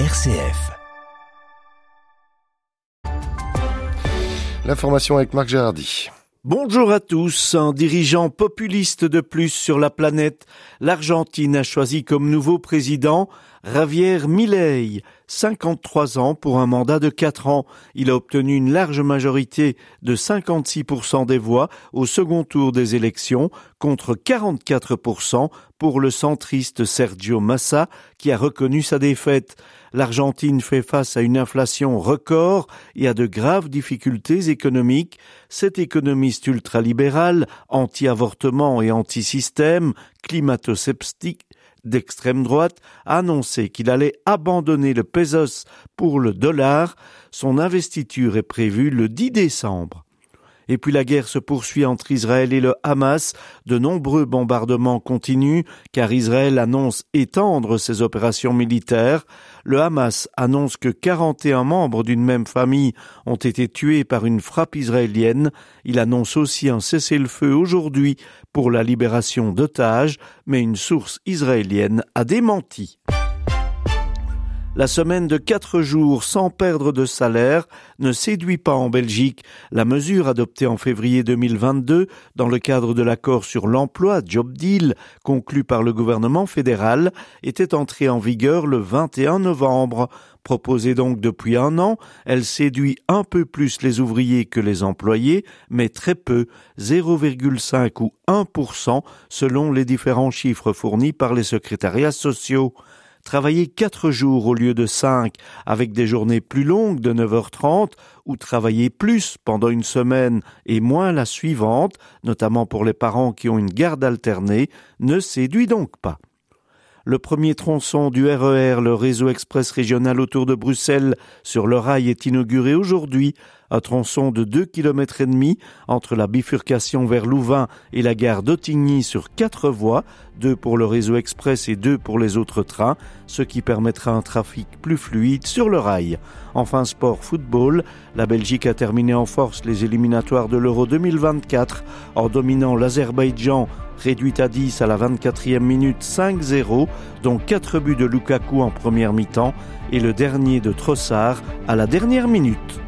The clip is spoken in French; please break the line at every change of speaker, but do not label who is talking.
RCF.
L'information avec Marc Gérardi.
Bonjour à tous. Un dirigeant populiste de plus sur la planète, l'Argentine a choisi comme nouveau président Javier Milei, 53 ans pour un mandat de 4 ans. Il a obtenu une large majorité de 56% des voix au second tour des élections contre 44% pour le centriste Sergio Massa qui a reconnu sa défaite. L'Argentine fait face à une inflation record et à de graves difficultés économiques. Cet économiste ultralibéral, anti-avortement et anti-système, climato-sceptique, d'extrême droite a annoncé qu'il allait abandonner le pesos pour le dollar. Son investiture est prévue le 10 décembre. Et puis la guerre se poursuit entre Israël et le Hamas. De nombreux bombardements continuent car Israël annonce étendre ses opérations militaires. Le Hamas annonce que 41 membres d'une même famille ont été tués par une frappe israélienne. Il annonce aussi un cessez-le-feu aujourd'hui pour la libération d'otages, mais une source israélienne a démenti. La semaine de quatre jours sans perdre de salaire ne séduit pas en Belgique. La mesure adoptée en février 2022 dans le cadre de l'accord sur l'emploi Job Deal conclu par le gouvernement fédéral était entrée en vigueur le 21 novembre. Proposée donc depuis un an, elle séduit un peu plus les ouvriers que les employés, mais très peu, 0,5 ou 1% selon les différents chiffres fournis par les secrétariats sociaux travailler quatre jours au lieu de cinq, avec des journées plus longues de 9h30, ou travailler plus pendant une semaine et moins la suivante, notamment pour les parents qui ont une garde alternée, ne séduit donc pas. Le premier tronçon du RER, e le réseau express régional autour de Bruxelles, sur le rail est inauguré aujourd'hui. Un tronçon de 2 km et demi entre la bifurcation vers Louvain et la gare d'Ottigny sur quatre voies, deux pour le réseau express et deux pour les autres trains, ce qui permettra un trafic plus fluide sur le rail. Enfin, sport football, la Belgique a terminé en force les éliminatoires de l'Euro 2024 en dominant l'Azerbaïdjan réduite à 10 à la 24e minute 5-0, dont 4 buts de Lukaku en première mi-temps et le dernier de Trossard à la dernière minute.